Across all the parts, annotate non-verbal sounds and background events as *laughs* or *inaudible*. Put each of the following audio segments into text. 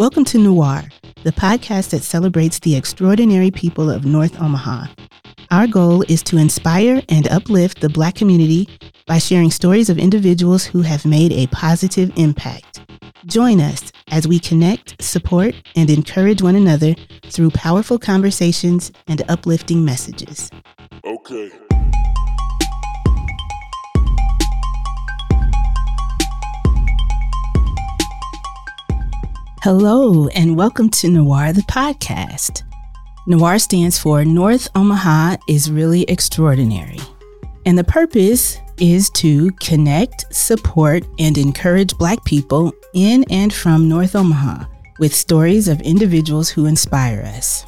Welcome to NOIRE, the podcast that celebrates the extraordinary people of North Omaha. Our goal is to inspire and uplift the Black community by sharing stories of individuals who have made a positive impact. Join us as we connect, support, and encourage one another through powerful conversations and uplifting messages. Okay. Hello, and welcome to NOIRE the podcast. NOIRE stands for North Omaha is Really Extraordinary. And the purpose is to connect, support, and encourage Black people in and from North Omaha with stories of individuals who inspire us.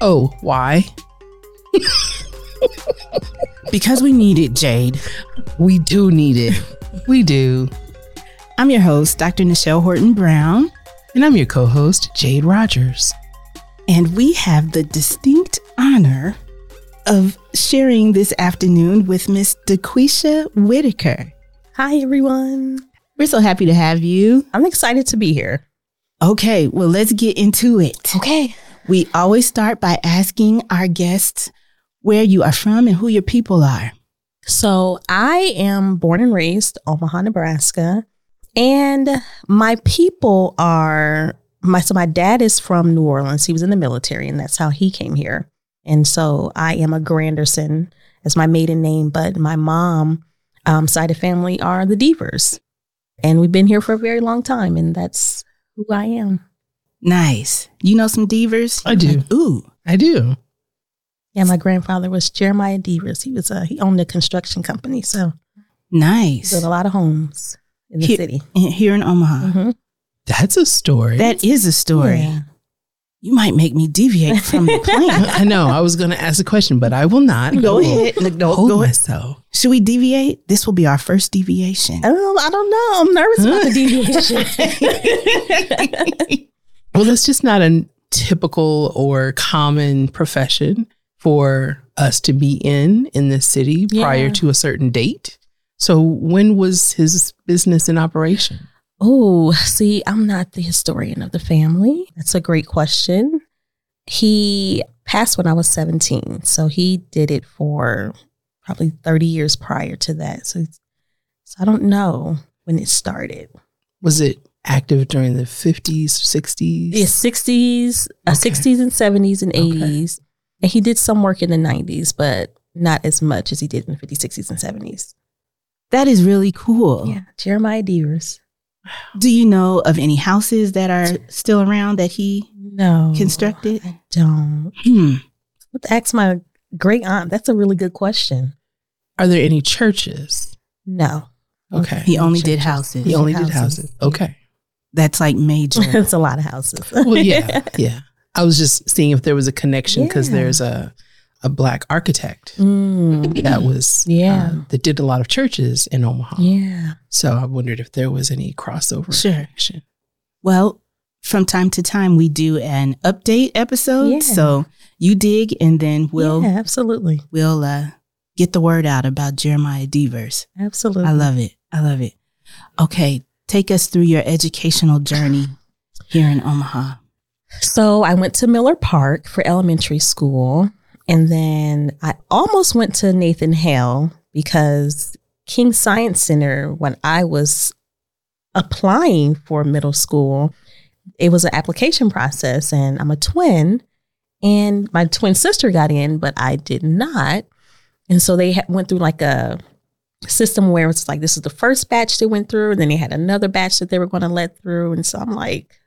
Oh, why? Because we need it, Jade. We do need it. we do. I'm your host, Dr. Nichelle Horton Brown, And I'm your co host, Jade Rogers. and we have the distinct honor of sharing this afternoon with Miss Da'Quisha Whitaker. Hi, everyone. We're so happy to have you. I'm excited to be here. Okay, well, let's get into it. Okay. We always start by asking our guests where you are from and who your people are. So, I am born and raised Omaha, Nebraska, and my people are my so my dad is from New Orleans. He was in the military, and that's how he came here. And so I am a Granderson as my maiden name, but my mom um, side of family are the Devers, and we've been here for a very long time, and that's who I am. Nice. You know some divers? I do. Like, ooh, I do. Yeah, my grandfather was Jeremiah Devers. He was a he owned a construction company, so nice. built a lot of homes in the Here- city. Here in Omaha. Mhm. That's a story. That is a story. Yeah. You might make me deviate from the plan. *laughs* I know. I was going to ask a question, but I will not. Go I will ahead. No, go- Hold go ahead. myself. Should we deviate? This will be our first deviation. I don't, I don't know. I'm nervous about the deviation. *laughs* *laughs* Well, that's just not a typical or common profession for us to be in in this city prior to a certain date. So, when was his business in operation? oh, see, I'm not the historian of the family. That's a great question. He passed when I was 17. So he did it for probably 30 years prior to that. So, so I don't know when it started. Was it active during the 50s, 60s? Yeah, 60s, uh, 60s and 70s and Okay. 80s. And he did some work in the 90s, but not as much as he did in the 50s, 60s, and 70s. That is really cool. Yeah, Jeremiah Devers. Do you know of any houses that are still around that he No. constructed? I don't. Hmm. Let's ask my great aunt. That's a really good question. Are there any churches? No. Okay. He only did houses. He only did Houses. houses. Okay. That's like major. *laughs* It's a lot of houses. Well, yeah, *laughs* yeah. I was just seeing if there was a connection because Yeah. there's a a black architect Mm, that was Yeah. um, that did a lot of churches in Omaha. yeah. So I wondered if there was any crossover. Sure. connection. Well, from time to time, we do an update episode. Yeah. So you dig, and then we'll yeah, absolutely. we'll uh, get the word out about Jeremiah Devers. Absolutely. I love it. I love it. Okay, take us through your educational journey here in Omaha. So I went to Miller Park for elementary school. And then I almost went to Nathan Hale because King Science Center, when I was applying for middle school, it was an application process. And I'm a twin. And my twin sister got in, but I did not. And so they went through like a system where it's like this is the first batch they went through, and then they had another batch that they were going to let through. And so I'm like,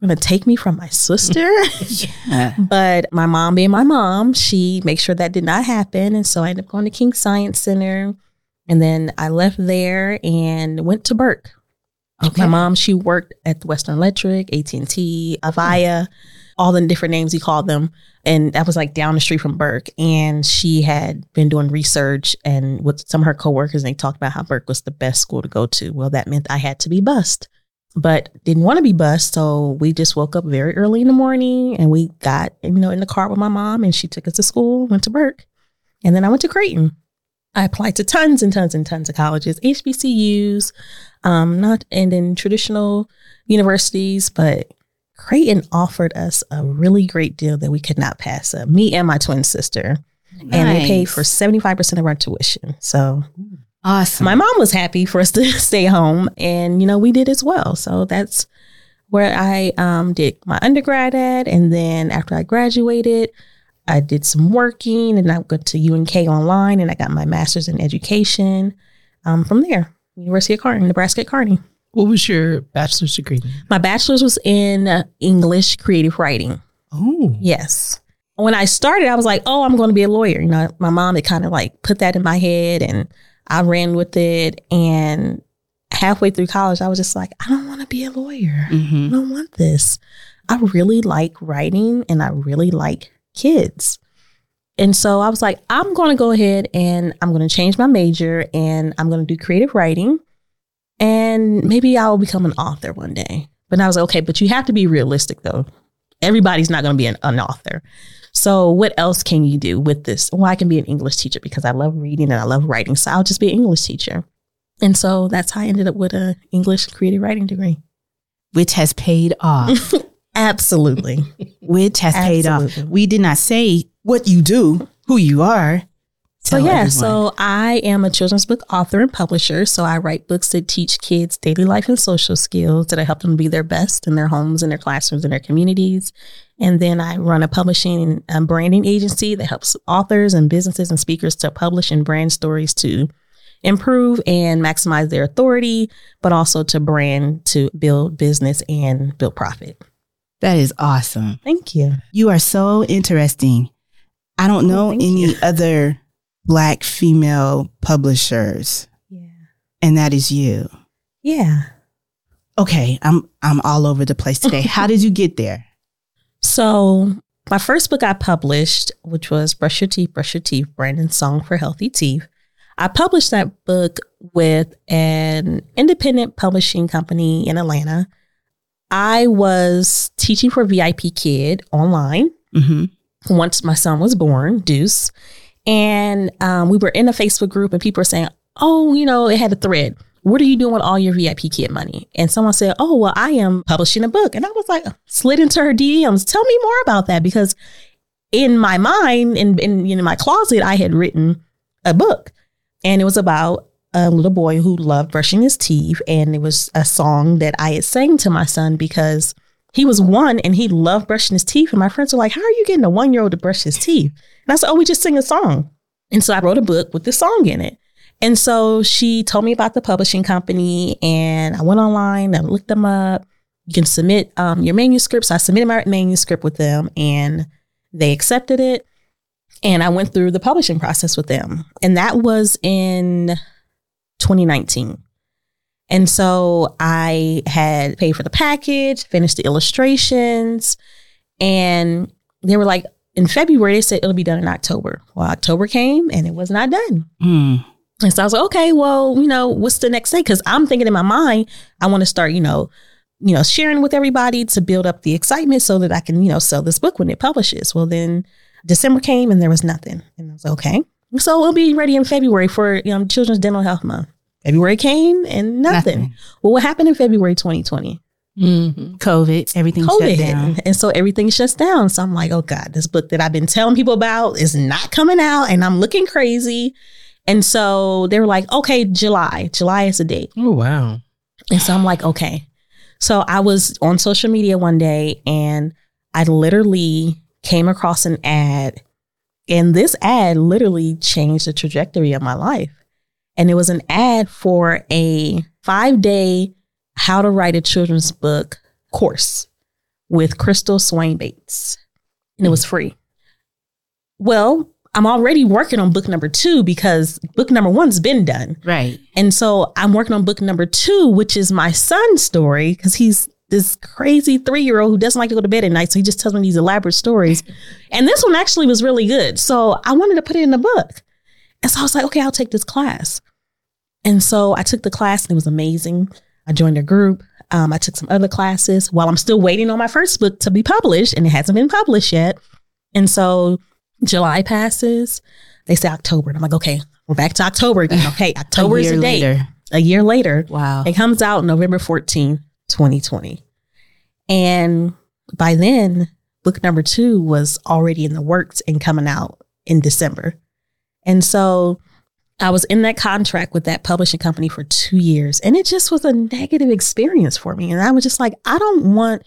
going to take me from my sister. *laughs* Yeah. but my mom, being my mom, she makes sure that did not happen. And so I ended up going to King Science Center. And then I left there and went to Burke. Okay. My mom, she worked at the Western Electric, AT&T, Avaya, all the different names you call them. And that was like down the street from Burke. And she had been doing research and with some of her coworkers, and they talked about how Burke was the best school to go to. Well, that meant I had to be bused, but didn't want to be bused. So we just woke up very early in the morning and we got, you know, in the car with my mom and she took us to school, went to Burke. And then I went to Creighton. I applied to tons and tons and tons of colleges, HBCUs, um, not and in traditional universities, but Creighton offered us a really great deal that we could not pass up. Me and my twin sister, and they paid for seventy five percent of our tuition. So awesome. my mom was happy for us to *laughs* stay home, and you know we did as well. So that's where I um, did my undergrad at, and then after I graduated, I did some working, and I went to UNK online, and I got my master's in education um, from there, University of Kearney, Nebraska at Kearney. What was your bachelor's degree? My bachelor's was in uh, English creative writing. Oh, Yes. When I started, I was like, oh, I'm going to be a lawyer. You know, my mom had kind of like put that in my head and I ran with it. And halfway through college, I was just like, I don't want to be a lawyer. I hmm don't want this. I really like writing and I really like kids. And so I was like, I'm going to go ahead and I'm going to change my major and I'm going to do creative writing. And maybe I'll become an author one day. But I was like, okay, but you have to be realistic though. Everybody's not going to be an, an author. So what else can you do with this? Well, I can be an English teacher because I love reading and I love writing. So I'll just be an English teacher. And so that's how I ended up with an English creative writing degree. Which has paid off. *laughs* Absolutely. Which has paid off. We did not say what you do, who you are. So Tell yeah, everyone. so I am a children's book author and publisher. So I write books that teach kids daily life and social skills that I help them be their best in their homes, in their classrooms, in their communities. And then I run a publishing and branding agency that helps authors and businesses and speakers to publish and brand stories to improve and maximize their authority, but also to brand to build business and build profit. that is awesome. Thank you. You are so interesting. I don't oh, know thank any you. other black female publishers, Yeah. and that is you. Yeah. Okay, I'm I'm all over the place today. How did you get there? So, my first book I published, which was Brush Your Teeth, Brush Your Teeth, Brandon's Song for Healthy Teeth, I published that book with an independent publishing company in Atlanta. I was teaching for VIP Kid online hmm once my son was born, Deuce. And um, we were in a Facebook group, and people were saying, Oh, you know, it had a thread. What are you doing with all your VIP kid money? And someone said, Oh, well, I am publishing a book. And I was like, slid into her DMs. Tell me more about that. Because in my mind, in, in, in my closet, I had written a book. And it was about a little boy who loved brushing his teeth. And it was a song that I had sang to my son because he was one and he loved brushing his teeth. And my friends were like, How are you getting a one year old to brush his teeth? And I said, Oh, we just sing a song. And so I wrote a book with the song in it. And so she told me about the publishing company and I went online and looked them up. You can submit um, your manuscripts. I submitted my manuscript with them and they accepted it. And I went through the publishing process with them. And that was in 2019. And so I had paid for the package, finished the illustrations, and they were like, in February, they said it'll be done in October. Well, October came and it was not done. Mm. And so I was like, okay, well, you know, what's the next thing? Because I'm thinking in my mind, I want to start, you know, you know, sharing with everybody to build up the excitement so that I can, you know, sell this book when it publishes. Well, then December came and there was nothing, and I was like, okay, so we'll be ready in February for you know Children's Dental Health Month. February came and nothing. Nothing. Well, what happened in February 2020? Mm-hmm. COVID, everything COVID shut down. And so everything shuts down. So I'm like, oh God, this book that I've been telling people about is not coming out and I'm looking crazy. And so they were like, okay, July. July is the date. Oh wow. And so I'm like, okay. So I was on social media one day and I literally came across an ad. And this ad literally changed the trajectory of my life. And it was an ad for a five day how to write a children's book course with Crystal Swain Bates. And it was free. Well, I'm already working on book number two because book number one's been done. Right. And so I'm working on book number two, which is my son's story, because he's this crazy three year old who doesn't like to go to bed at night. So he just tells me these elaborate stories. *laughs* And this one actually was really good. So I wanted to put it in the book. And so I was like, okay, I'll take this class. And so I took the class and it was amazing. I joined a group. Um, I took some other classes while I'm still waiting on my first book to be published, and it hasn't been published yet. And so July passes. They say October. And I'm like, okay, we're back to October again. *laughs* Okay, October a is year the date. later. A year later, Wow. it comes out November 14, 2020. And by then, book number two was already in the works and coming out in December. And so I was in that contract with that publishing company for two years, and it just was a negative experience for me. And I was just like, I don't want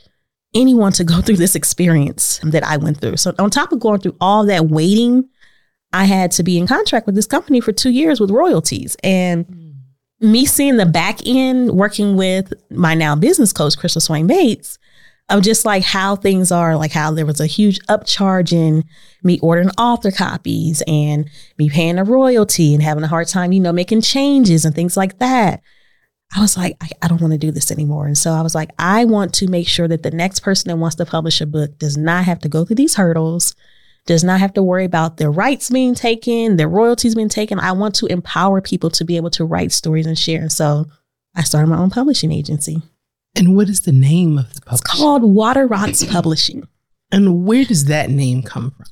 anyone to go through this experience that I went through. So, on top of going through all that waiting, I had to be in contract with this company for two years with royalties. And mm. me seeing the back end working with my now business coach, Crystal Swain Bates, of just like how things are, like how there was a huge upcharge in me ordering author copies and me paying a royalty and having a hard time, you know, making changes and things like that. I was like, I, I don't want to do this anymore. And so I was like, I want to make sure that the next person that wants to publish a book does not have to go through these hurdles, does not have to worry about their rights being taken, their royalties being taken. I want to empower people to be able to write stories and share. And so I started my own publishing agency. And what is the name of the It's called Water Rocks Publishing. and where does that name come from?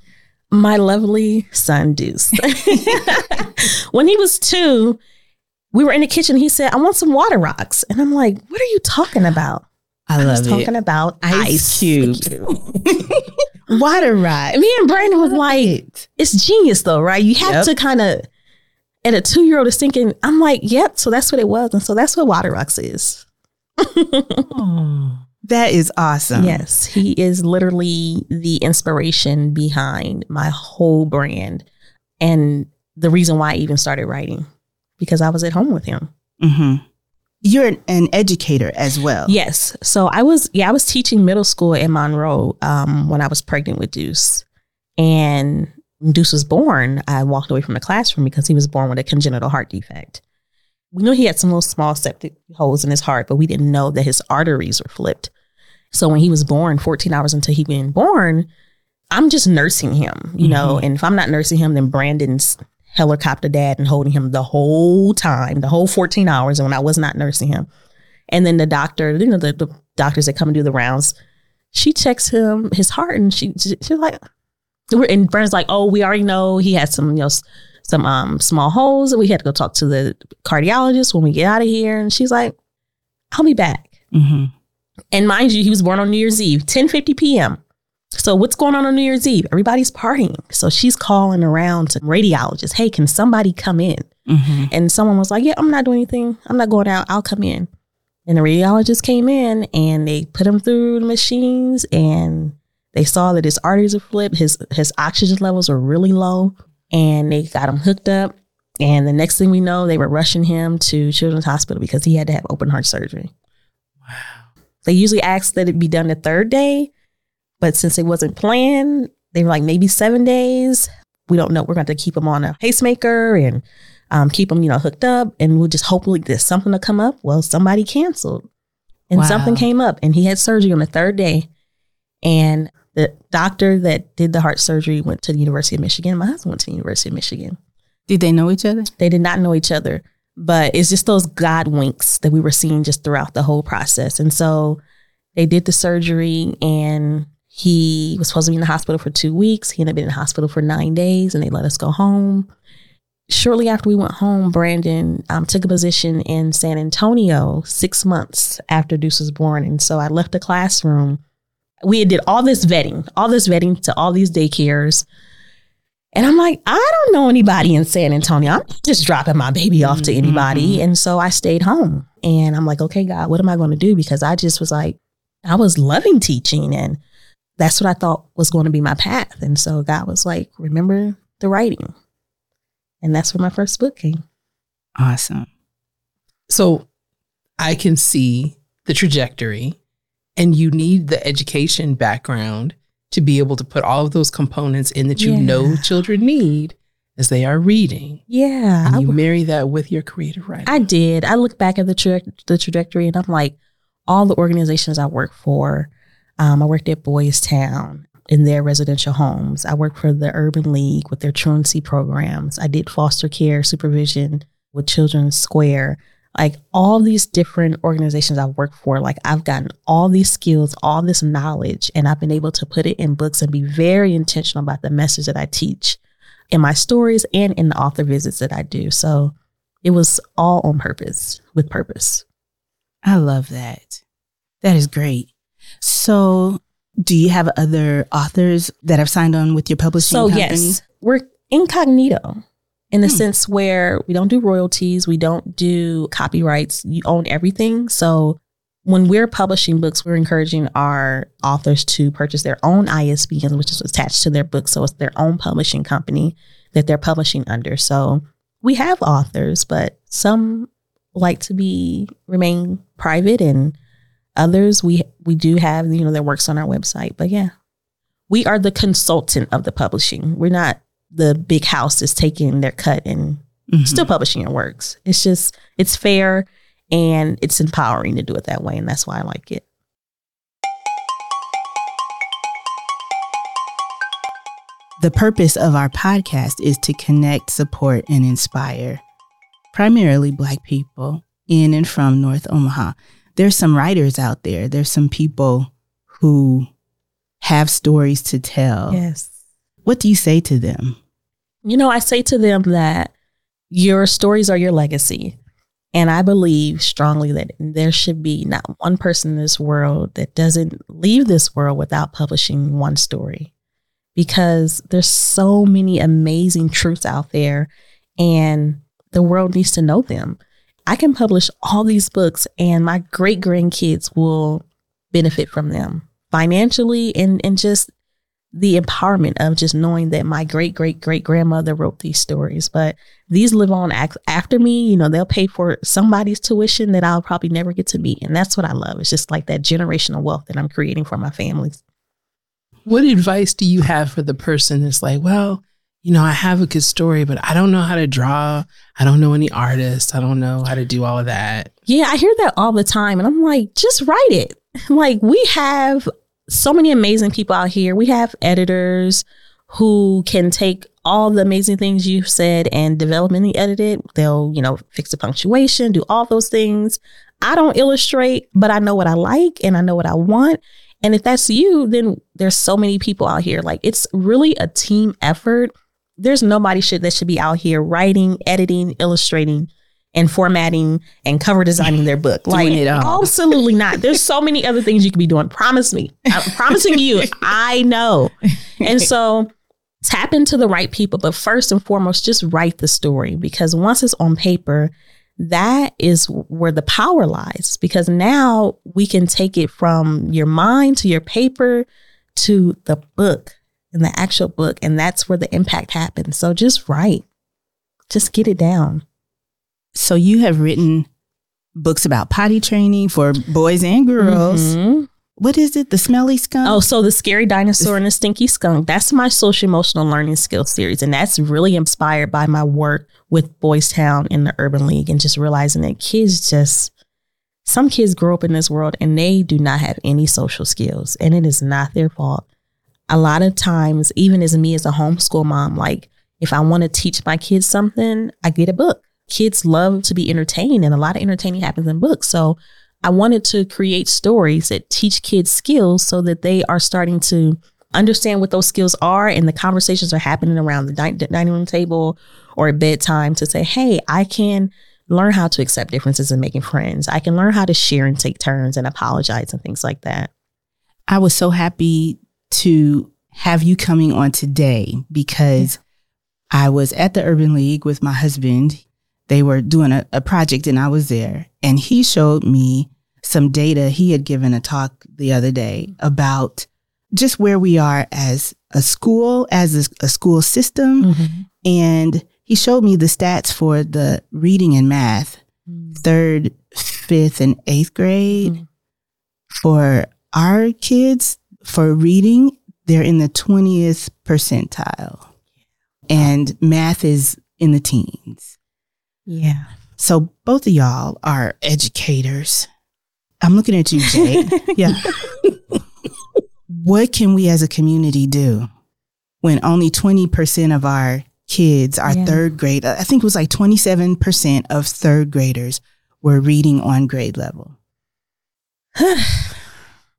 My lovely son Deuce. *laughs* when he was two, we were in the kitchen. He said, I want some water rocks. And I'm like, what are you talking about? I I was love talking about Ice ice. *laughs* Water ride. me and Brandon was like, it's genius though, right? You have Yep. to kind of, at a two year old is thinking, I'm like, yep, so that's what it was. And so that's what Water Rocks is. Oh. *laughs* That is awesome. Yes, he is literally the inspiration behind my whole brand and the reason why I even started writing because I was at home with him. Mm-hmm. You're an, an educator as well. Yes. So I was, yeah, I was teaching middle school in Monroe um, when I was pregnant with Deuce. And when Deuce was born, I walked away from the classroom because he was born with a congenital heart defect. We knew he had some little small septic holes in his heart, but we didn't know that his arteries were flipped. So when he was born, 14 hours until he been born, I'm just nursing him, you know, mm-hmm. and if I'm not nursing him, then Brandon's helicopter dad and holding him the whole time, the whole 14 hours, and when I was not nursing him. And then the doctor, you know, the, the doctors that come and do the rounds, she checks him, his heart, and she, she she's like, we're, and Brandon's like, oh, we already know he had some, you know, some um small holes. We had to go talk to the cardiologist when we get out of here. And she's like, I'll be back. hmm And mind you, he was born on New Year's Eve, 10:50 p.m. So what's going on on New Year's Eve? Everybody's partying. So she's calling around to radiologists. Hey, can somebody come in? hmm And someone was like, Yeah, I'm not doing anything. I'm not going out. I'll come in. And the radiologist came in and they put him through the machines and they saw that his arteries are flipped, his his oxygen levels were really low, and they got him hooked up. And the next thing we know, they were rushing him to Children's Hospital because he had to have open heart surgery. Wow. They usually ask that it be done the third day, but since it wasn't planned, they were like maybe seven days. We don't know. We're going to keep him on a pacemaker and um, keep him, you know, hooked up, and we'll just hopefully there's something to come up. Well, somebody canceled, and Wow. something came up, and he had surgery on the third day, and the doctor that did the heart surgery went to the University of Michigan. My husband went to the University of Michigan. Did they know each other? They did not know each other, but it's just those God winks that we were seeing just throughout the whole process. And so they did the surgery and he was supposed to be in the hospital for two weeks. He ended up being in the hospital for nine days and they let us go home. Shortly after we went home, Brandon um, took a position in San Antonio six months after Deuce was born. And so I left the classroom. We did all this vetting, all this vetting to all these daycares. And I'm like, I don't know anybody in San Antonio. I'm just dropping my baby off to mm-hmm. anybody. And so I stayed home. And I'm like, okay, God, what am I going to do? Because I just was like, I was loving teaching. And that's what I thought was going to be my path. And so God was like, remember the writing. And that's where my first book came. Awesome. So I can see the trajectory, and you need the education background to be able to put all of those components in that you Yeah. know children need as they are reading. Yeah. And you w- marry that with your creative writing. I did. I look back at the tra- the trajectory and I'm like, all the organizations I worked for. Um, I worked at Boys Town in their residential homes. I worked for the Urban League with their truancy programs. I did foster care supervision with Children's Square. Like all these different organizations I've worked for, like I've gotten all these skills, all this knowledge, and I've been able to put it in books and be very intentional about the message that I teach in my stories and in the author visits that I do. So it was all on purpose, with purpose. I love that. That is great. So Do you have other authors that have signed on with your publishing So company? yes, we're incognito in the Hmm. sense where we don't do royalties, we don't do copyrights. You own everything. So when we're publishing books, we're encouraging our authors to purchase their own ISBN, which is attached to their book. So it's their own publishing company that they're publishing under. So we have authors, but some like to be remain private and others we we do have, you know, their works on our website. But yeah. We are the consultant of the publishing. We're not the big house is taking their cut and Mhm. still publishing your works. It's just it's fair and it's empowering to do it that way, and that's why I like it. The purpose of our podcast is to connect, support, and inspire primarily Black people in and from North Omaha. There's some writers out there, there's some people who have stories to tell. Yes. What do you say to them? You know, I say to them that your stories are your legacy. And I believe strongly that there should be not one person in this world that doesn't leave this world without publishing one story. Because there's so many amazing truths out there and the world needs to know them. I can publish all these books and my great grandkids will benefit from them financially and, and just the empowerment of just knowing that my great great great grandmother wrote these stories but these live on after me you know they'll pay for somebody's tuition that i'll probably never get to meet and that's what i love it's just like that generational wealth that i'm creating for my families What advice do you have for the person that's like, well, you know, I have a good story, but I don't know how to draw. I don't know any artists. I don't know how to do all of that. yeah i hear that all the time and i'm like just write it *laughs* like we have so many amazing people out here we have editors who can take all the amazing things you've said and developmentally edit it they'll you know fix the punctuation do all those things I don't illustrate, but I know what I like and I know what I want. And if that's you, then there's so many people out here. Like it's really a team effort. There's nobody should that should be out here writing, editing, illustrating, and formatting and cover designing their book. *laughs* Like Doing it all. absolutely not. There's so many other things you could be doing. Promise me. I'm promising you. I know. And so tap into the right people, but first and foremost, just write the story because once it's on paper, that is where the power lies because now we can take it from your mind to your paper to the book and the actual book and that's where the impact happens so just write just get it down So you have written books about potty training for boys and girls. Mhm. What is it? The smelly skunk? Oh, so the scary dinosaur and the stinky skunk. That's my social emotional learning skills series. And that's really inspired by my work with Boys Town in the Urban League and just realizing that kids just, some kids grow up in this world and they do not have any social skills and it is not their fault. A lot of times, even as me as a homeschool mom, like if I want to teach my kids something, I get a book. Kids love to be entertained and a lot of entertaining happens in books. So I wanted to create stories that teach kids skills so that they are starting to understand what those skills are and the conversations are happening around the din- dining room table or at bedtime to say, hey, I can learn how to accept differences and making friends. I can learn how to share and take turns and apologize and things like that. I was so happy to have you coming on today because I was at the Urban League with my husband. They were doing a, a project and I was there. And he showed me some data. He had given a talk the other day about just where we are as a school, as a, a school system. And he showed me the stats for the reading and math, third, fifth, and eighth grade. Mhm. For our kids, for reading, they're in the 20th percentile. And math is in the teens. Yeah. So both of y'all are educators. I'm looking at you, Jay. *laughs* yeah. what can we as a community do when only 20% of our kids are Yeah. third grade? I think it was like 27% of third graders were reading on grade level. *sighs*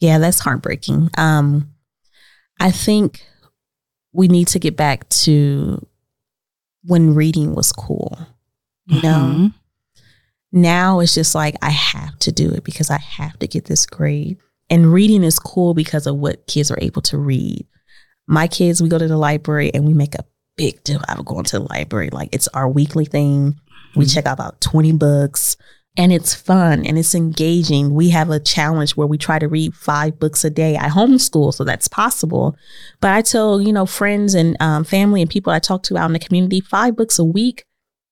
yeah, that's heartbreaking. Um, I think we need to get back to when reading was cool. You know, Mhm. now it's just like I have to do it because I have to get this grade. And reading is cool because of what kids are able to read. My kids, we go to the library and we make a big deal out of going to the library. Like it's our weekly thing. We Mhm. check out about 20 books and it's fun and it's engaging. We have a challenge where we try to read five books a day. I homeschool, so that's possible. But I tell, you know, friends and um, family and people I talk to out in the community, five books a week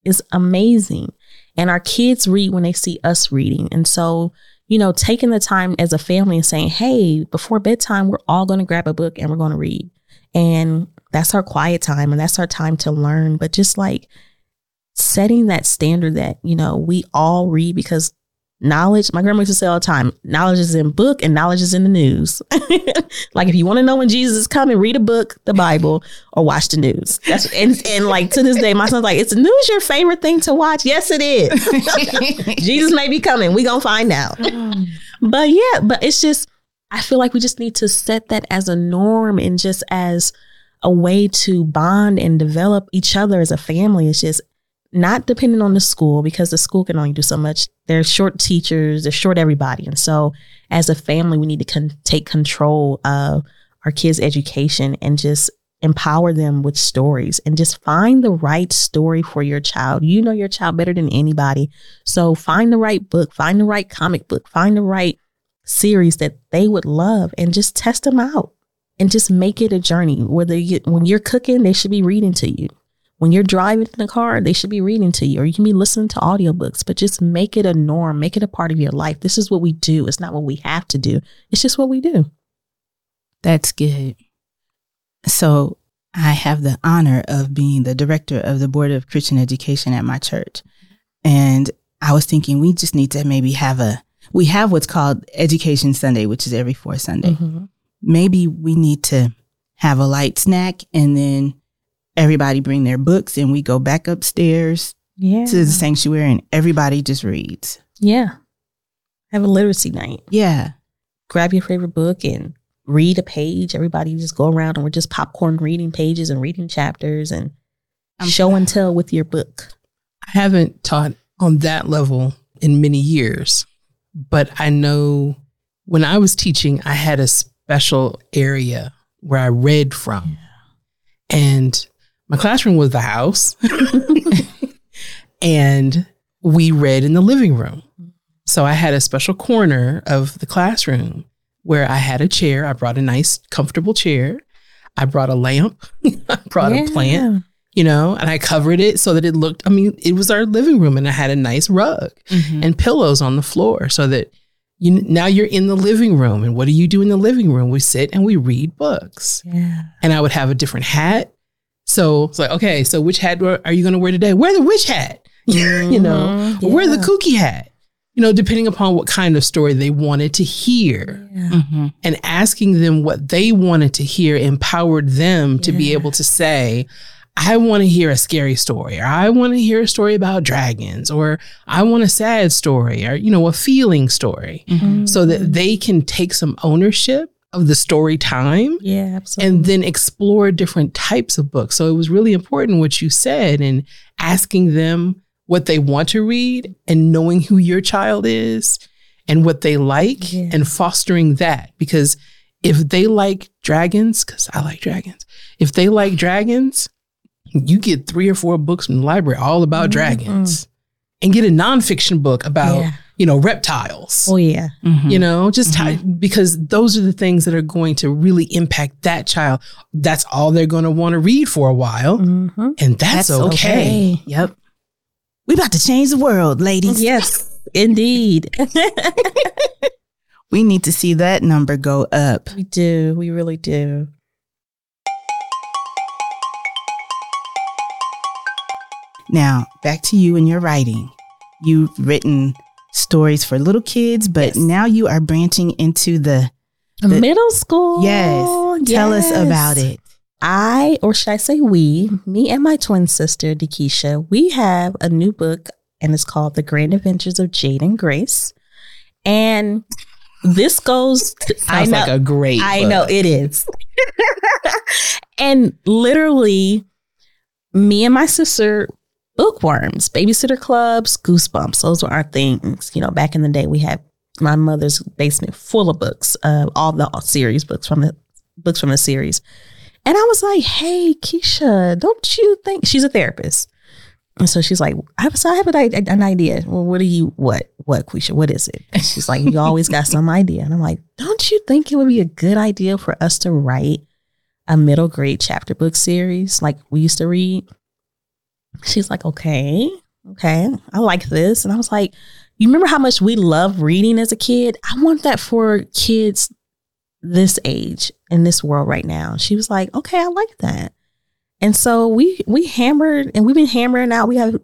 is amazing. And our kids read when they see us reading. And so, you know, taking the time as a family and saying, hey, before bedtime, we're all going to grab a book and we're going to read. And that's our quiet time and that's our time to learn. But just like setting that standard that, you know, we all read because knowledge, my grandma used to say all the time, knowledge is in book and knowledge is in the news. *laughs* like if you want to know when Jesus is coming, read a book, the Bible, or watch the news. That's and, and like to this day, my son's like, it's the news your favorite thing to watch? Yes, it is. *laughs* Jesus may be coming. We gonna find out. *sighs* but yeah, but it's just I feel like we just need to set that as a norm and just as a way to bond and develop each other as a family. It's just not dependent on the school because the school can only do so much. They're short teachers, they're short everybody. And so as a family, we need to con- take control of our kids' education and just empower them with stories and just find the right story for your child. You know your child better than anybody. So find the right book, find the right comic book, find the right series that they would love and just test them out and just make it a journey. Whether you, when you're cooking, they should be reading to you. When you're driving in the car, they should be reading to you, or you can be listening to audiobooks, but just make it a norm, make it a part of your life. This is what we do. It's not what we have to do. It's just what we do. That's good. So I have the honor of being the director of the Board of Christian Education at my church. And I was thinking we just need to maybe have a, we have what's called Education Sunday, which is every fourth Sunday. Mm-hmm. Maybe we need to have a light snack and then everybody bring their books and we go back upstairs Yeah. to the sanctuary and everybody just reads. yeah. Have a literacy night. Yeah. Grab your favorite book and read a page. Everybody just go around and we're just popcorn reading pages and reading chapters and I'm- show and tell with your book. I haven't taught on that level in many years, but I know when I was teaching, I had a special area where I read from. And my classroom was the house. *laughs* and we read in the living room. So I had a special corner of the classroom where I had a chair. I brought a nice, comfortable chair. I brought a lamp. *laughs* I brought a plant you know, and I covered it so that it looked, I mean, it was our living room and I had a nice rug Mhm. and pillows on the floor so that you now you're in the living room. And what do you do in the living room? We sit and we read books. Yeah. And I would have a different hat. So it's like, okay, so which hat are you going to wear today? Wear the witch hat, *laughs* you know, Mhm. or wear the kooky hat, you know, depending upon what kind of story they wanted to hear Yeah. Mhm. and asking them what they wanted to hear empowered them to be able to say, I want to hear a scary story, or I want to hear a story about dragons, or I want a sad story, or, you know, a feeling story, Mhm. so that they can take some ownership of the story time Yeah, absolutely. and then explore different types of books. So it was really important what you said and asking them what they want to read and knowing who your child is and what they like Yeah. and fostering that. Because if they like dragons, because I like dragons, if they like dragons, you get three or four books from the library all about Mhm. dragons and get a nonfiction book about, Yeah. You know, reptiles Oh yeah. Mhm. you know just Mhm. ti- because those are the things that are going to really impact that child that's all they're going to want to read for a while Mm-hmm. and that's, okay. Yep. We about to change the world, ladies. Yes, *laughs* indeed. *laughs* We need to see that number go up. we do. We really do. Now, back to you and your writing. You've written stories for little kids, but Yes. now you are branching into the The- Middle school. yes. Tell us about it. I, or should I say we, me and my twin sister, Dekisha, we have a new book and it's called The Grand Adventures of Jade and Grace. And this goes, to, I Sounds know, like a great I book. know it is. *laughs* and literally, me and my sister, bookworms, babysitter clubs, goosebumps. Those were our things. You know, back in the day, we had my mother's basement full of books, uh, all the series books from the books from the series. And I was like, "Hey, Keisha, don't you think she's a therapist?" And so she's like, "I have, so I have an, an idea. Well, what are you what what Keisha? What is it?" And she's like, "You always got some idea." And I'm like, "Don't you think it would be a good idea for us to write a middle grade chapter book series like we used to read?" She's like, "Okay, okay, I like this." And I was like, "You remember how much we love reading as a kid? I want that for kids this age in this world right now. She was like, okay, I like that. And so we we hammered and we've been hammering out. We have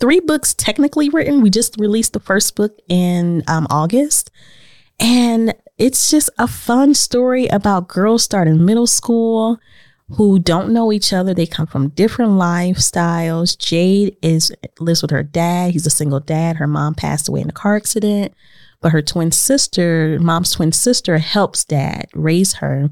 three books technically written. We just released the first book in um, August. And it's just a fun story about girls starting middle school who don't know each other. They come from different lifestyles. Jade is lives with her dad. He's a single dad. Her mom passed away in a car accident. But her twin sister, mom's twin sister, helps dad raise her.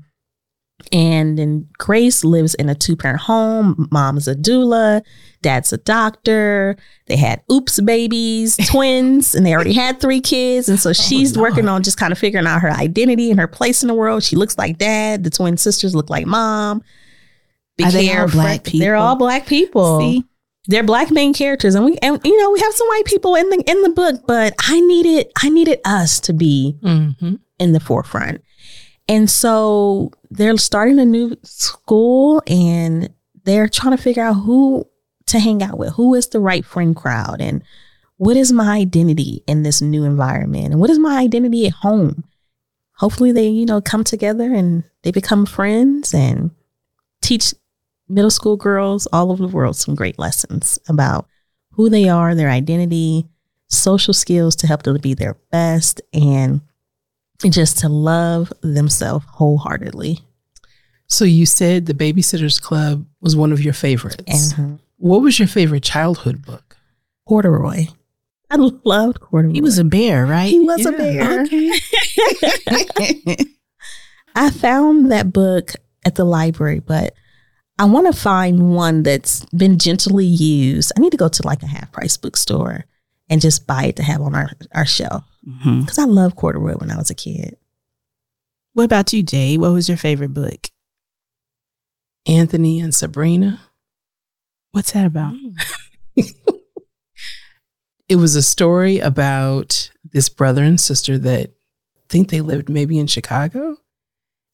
And then Grace lives in a two parent home. Mom's a doula, dad's a doctor. They had oops babies, *laughs* twins, and they already had three kids. And so oh, she's oh, working on just kind of figuring out her identity and her place in the world. She looks like dad. The twin sisters look like mom. Are they all black people? They're all black people. See? they're black main characters and we and you know we have some white people in the in the book but i needed i needed us to be mm-hmm. in the forefront and so they're starting a new school and they're trying to figure out who to hang out with who is the right friend crowd and what is my identity in this new environment and what is my identity at home hopefully they you know come together and they become friends and teach middle school girls all over the world some great lessons about who they are, their identity, social skills to help them to be their best, and just to love themselves wholeheartedly. So you said the Babysitters Club was one of your favorites. Uh-huh. What was your favorite childhood book? Corduroy. I loved Corduroy. He was a bear, right? He was yeah, a bear. Okay. *laughs* I found that book at the library, but I want to find one that's been gently used. I need to go to like a half price bookstore and just buy it to have on our, our shelf. Because mm-hmm. I love corduroy when I was a kid. What about you, Jay? What was your favorite book? Anthony and Sabrina. What's that about? *laughs* it was a story about this brother and sister that I think they lived maybe in Chicago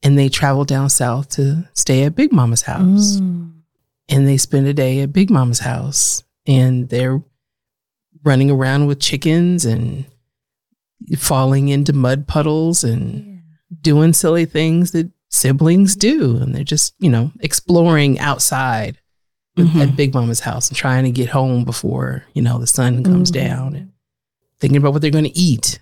and they travel down south to stay at Big Mama's house. Mm. And they spend a day at Big Mama's house and they're running around with chickens and falling into mud puddles and yeah. doing silly things that siblings do. And they're just, you know, exploring outside mm-hmm. at Big Mama's house and trying to get home before, you know, the sun comes mm-hmm. down and thinking about what they're going to eat.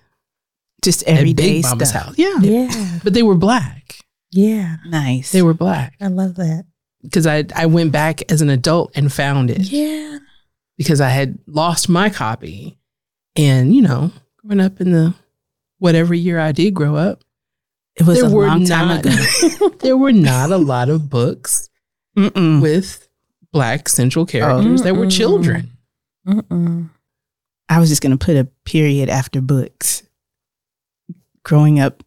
Just everyday stuff. House. Yeah. Yeah. But they were black. Yeah. Nice. They were black. I love that. Because I, I went back as an adult and found it. Yeah. Because I had lost my copy. And, you know, growing up in the whatever year I did grow up, it was there a were long time not, ago. *laughs* *laughs* there were not a lot of books Mm-mm. with black central oh. characters oh. that were children. Mm-mm. I was just going to put a period after books. Growing up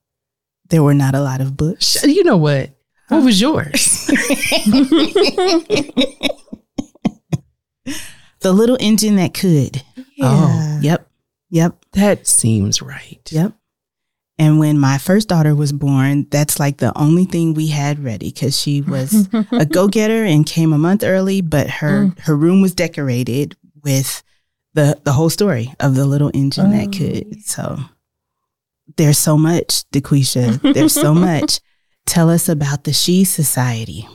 there were not a lot of books. You know what? What was yours? *laughs* the little engine that could. Yeah. Oh, yep. Yep. That seems right. Yep. And when my first daughter was born, that's like the only thing we had ready because she was a *laughs* go getter and came a month early, but her, mm. her room was decorated with the, the whole story of the little engine oh. that could. So there's so much, Da'Quisha. *laughs* There's so much. Tell us about the She Society.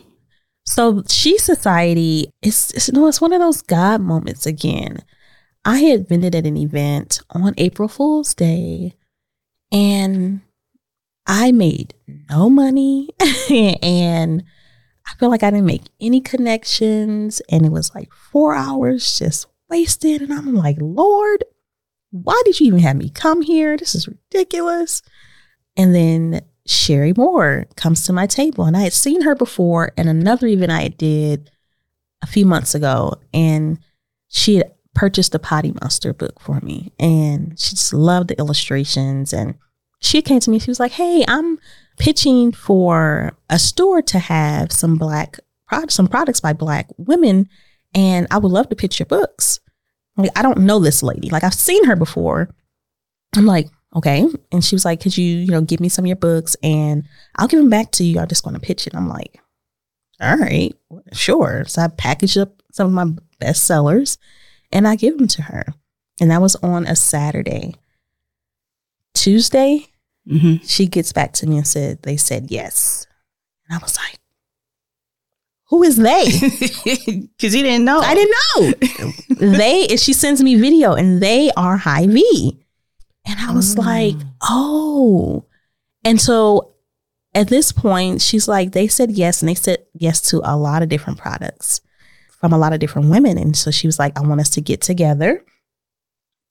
So She Society is it's, know, it's one of those God moments again. I had been at an event on April Fool's Day and I made no money *laughs* and I feel like I didn't make any connections and it was like four hours just wasted. And I'm like, Lord, why did you even have me come here? This is ridiculous. And then Sherry Moore comes to my table, and I had seen her before in another event I did a few months ago, and she had purchased a Potty Monster book for me, and she just loved the illustrations. And she came to me. She was like, "Hey, I'm pitching for a store to have some black products, some products by black women, and I would love to pitch your books." Like, I don't know this lady. Like, I've seen her before. I'm like, okay. And she was like, could you, you know, give me some of your books and I'll give them back to you. I'm just going to pitch it. I'm like, all right, sure. So I packaged up some of my best sellers and I give them to her. And that was on a Saturday. Tuesday, Mm-hmm. she gets back to me and said, they said yes. And I was like, who is they? *laughs* Because you didn't know. I didn't know. *laughs* they, and she sends me video and they are Hy-Vee. And I was Oh. like, oh. And so at this point, she's like, they said yes. And they said yes to a lot of different products from a lot of different women. And so she was like, I want us to get together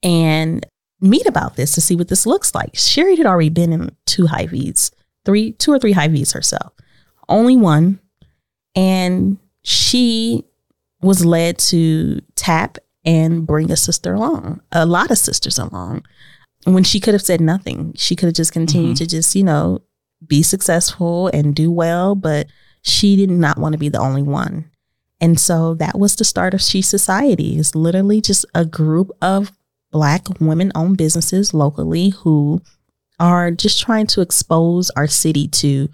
and meet about this to see what this looks like. Sherry had already been in two Hy-Vees, three, two or three Hy-Vees herself. Only one. And she was led to tap and bring a sister along, a lot of sisters along. When she could have said nothing, she could have just continued mm-hmm. to just, you know, be successful and do well, but she did not want to be the only one. And so that was the start of She Society. It's literally just a group of Black women owned businesses locally who are just trying to expose our city to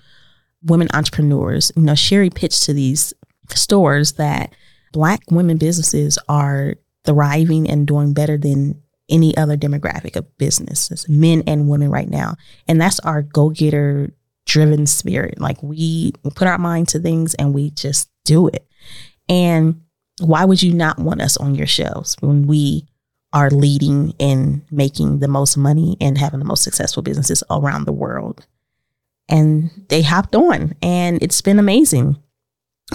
women entrepreneurs. You know, Sherry pitched to these stores that Black women businesses are thriving and doing better than any other demographic of businesses, men and women right now. And that's our go getter driven spirit. Like we put our mind to things and we just do it. And why would you not want us on your shelves when we are leading and making the most money and having the most successful businesses around the world? And they hopped on and it's been amazing.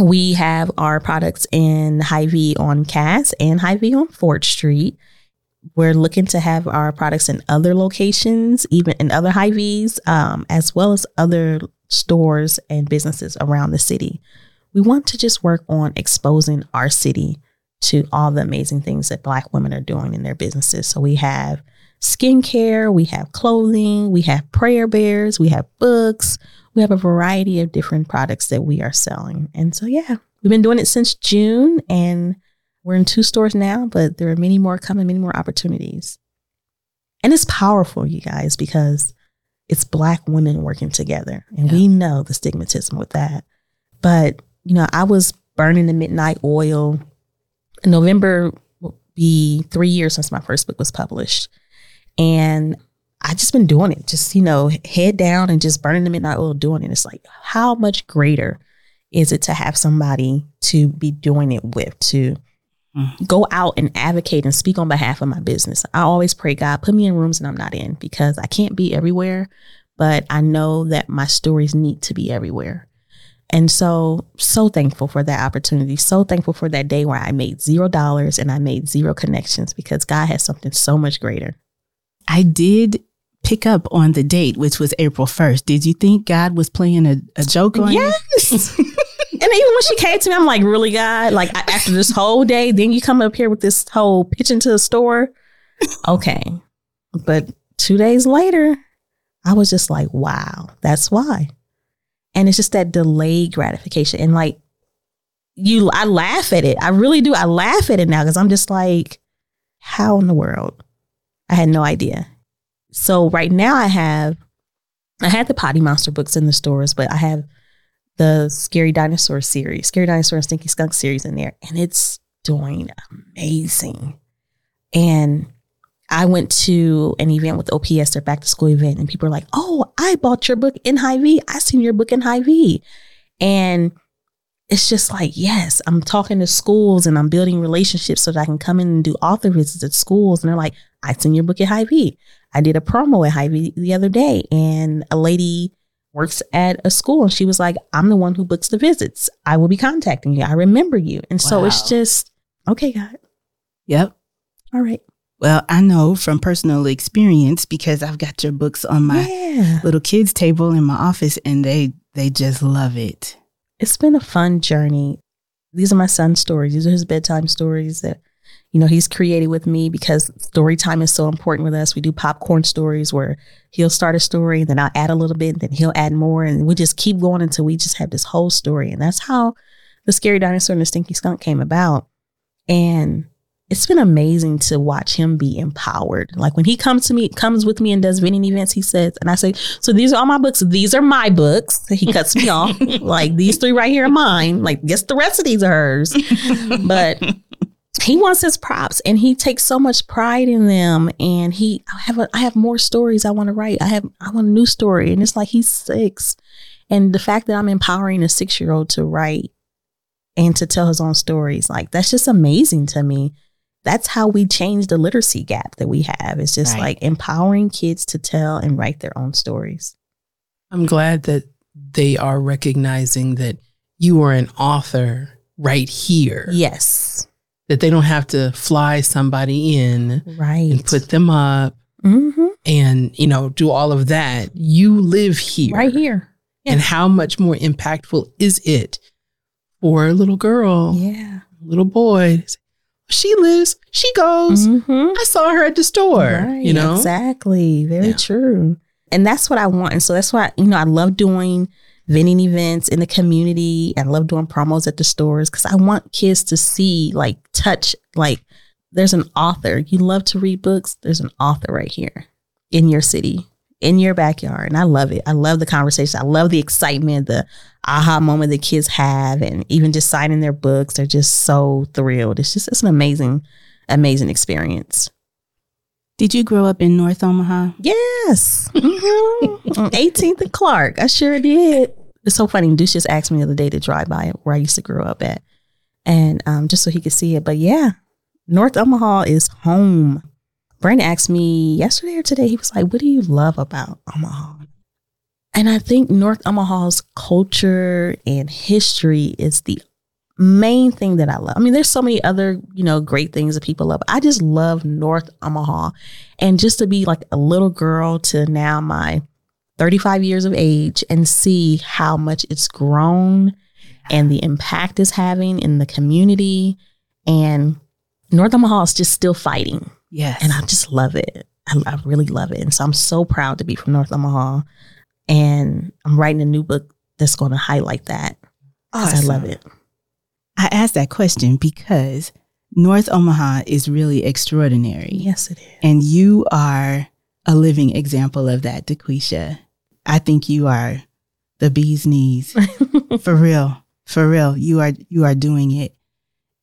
We have our products in Hy-Vee on Cass and Hy-Vee on Fort Street. We're looking to have our products in other locations, even in other Hy-Vees, um, as well as other stores and businesses around the city. We want to just work on exposing our city to all the amazing things that Black women are doing in their businesses. So we have skincare, we have clothing, we have prayer bears, we have books, we have a variety of different products that we are selling. And so, yeah, we've been doing it since June and we're in two stores now, but there are many more coming, many more opportunities. And it's powerful, you guys, because it's Black women working together. And we know the stigmatism with that. But, you know, I was burning the midnight oil. November will be three years since my first book was published. And I just been doing it, just, you know, head down and just burning the midnight oil doing it. It's like, how much greater is it to have somebody to be doing it with, to mm. go out and advocate and speak on behalf of my business. I always pray, God, put me in rooms that I'm not in because I can't be everywhere, but I know that my stories need to be everywhere. And so, so thankful for that opportunity. So thankful for that day where I made zero dollars and I made zero connections because God has something so much greater. I did pick up on the date, which was April 1st. Did you think God was playing a, a joke on you? Yes. *laughs* and even when she came to me, I'm like, really, God? Like, I- after this whole day, then you come up here with this whole pitch into the store? Okay. But two days later, I was just like, wow, that's why. And it's just that delayed gratification. And like, you, I laugh at it. I really do. I laugh at it now because I'm just like, how in the world? I had no idea. So right now I have, I had the Potty Monster books in the stores, but I have the Scary Dinosaur series, Scary Dinosaur and Stinky Skunk series in there, and it's doing amazing. And I went to an event with OPS, their back to school event, and people are like, "Oh, I bought your book in Hy-Vee. I seen your book in Hy-Vee," and it's just like, yes, I'm talking to schools and I'm building relationships so that I can come in and do author visits at schools, and they're like, "I seen your book at Hy-Vee. I did a promo at Hy-Vee the other day, and a lady." works at a school and she was like i'm the one who books the visits i will be contacting you i remember you and so it's just okay god Yep. all right Well, I know from personal experience because I've got your books on my yeah little kids table in my office and they they just love it. it's been a fun journey these are my son's stories these are his bedtime stories that you know, he's created with me because story time is so important with us. We do popcorn stories where he'll start a story, and then I'll add a little bit, and then he'll add more, and we just keep going until we just have this whole story. And that's how the scary dinosaur and the stinky skunk came about. And it's been amazing to watch him be empowered. Like when he comes to me, comes with me and does vending events, he says, and I say, So these are all my books. These are my books. *laughs* He cuts me off. *laughs* Like these three right here are mine. Like, guess the rest of these are hers. *laughs* But he wants his props and he takes so much pride in them. And he I have a, I have more stories I want to write. I have I want a new story. And it's like he's six. And the fact that I'm empowering a six year old to write and to tell his own stories, like that's just amazing to me that's how we change the literacy gap that we have. It's just right. like empowering kids to tell and write their own stories. I'm glad that they are recognizing that you are an author right here. Yes. That they don't have to fly somebody in right. and put them up mm-hmm. and, you know, do all of that. You live here. Right here. Yeah. And how much more impactful is it for a little girl? Yeah. Little boy she lives, she goes. Mm-hmm. I saw her at the store. Right, you know? Exactly. Very yeah. true. And that's what I want. And so that's why, you know, I love doing vending events in the community. I love doing promos at the stores because I want kids to see, like, touch, like, there's an author. You love to read books. There's an author right here in your city in your backyard. And I love it. I love the conversation. I love the excitement, the aha moment the kids have, and even just signing their books. They're just so thrilled. It's just it's an amazing, amazing experience. Did you grow up in North Omaha? Yes. Mm-hmm. *laughs* 18th and Clark. I sure did. It's so funny. Deuce just asked me the other day to drive by where I used to grow up at. And um, just so he could see it. But yeah, North Omaha is home. Brandon asked me yesterday or today, he was like, What do you love about Omaha? And I think North Omaha's culture and history is the main thing that I love. I mean, there's so many other, you know, great things that people love. I just love North Omaha. And just to be like a little girl to now my 35 years of age and see how much it's grown and the impact it's having in the community. And North Omaha is just still fighting. Yes. And I just love it. I, I really love it. And so I'm so proud to be from North Omaha. And I'm writing a new book that's going to highlight that. Awesome. I love it. I asked that question because North Omaha is really extraordinary. Yes, it is. And you are a living example of that, Da'Quisha. I think you are the bee's knees. *laughs* for real. For real. You are you are doing it.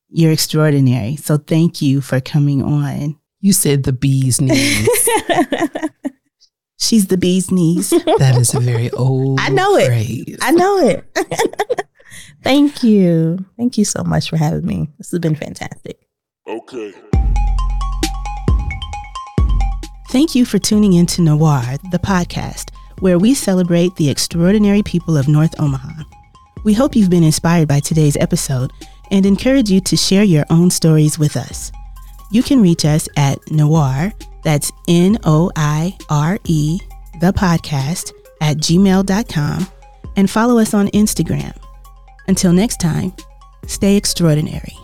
You're extraordinary. So thank you for coming on you said the bee's knees. *laughs* She's the bee's knees. That is a very old I know phrase. it. I know it. *laughs* Thank you. Thank you so much for having me. This has been fantastic. Okay. Thank you for tuning in to NOIRE, the podcast, where we celebrate the extraordinary people of North Omaha. We hope you've been inspired by today's episode and encourage you to share your own stories with us. You can reach us at NOIRE, that's N O I R E, the podcast, at gmail.com, and follow us on Instagram. Until next time, stay extraordinary.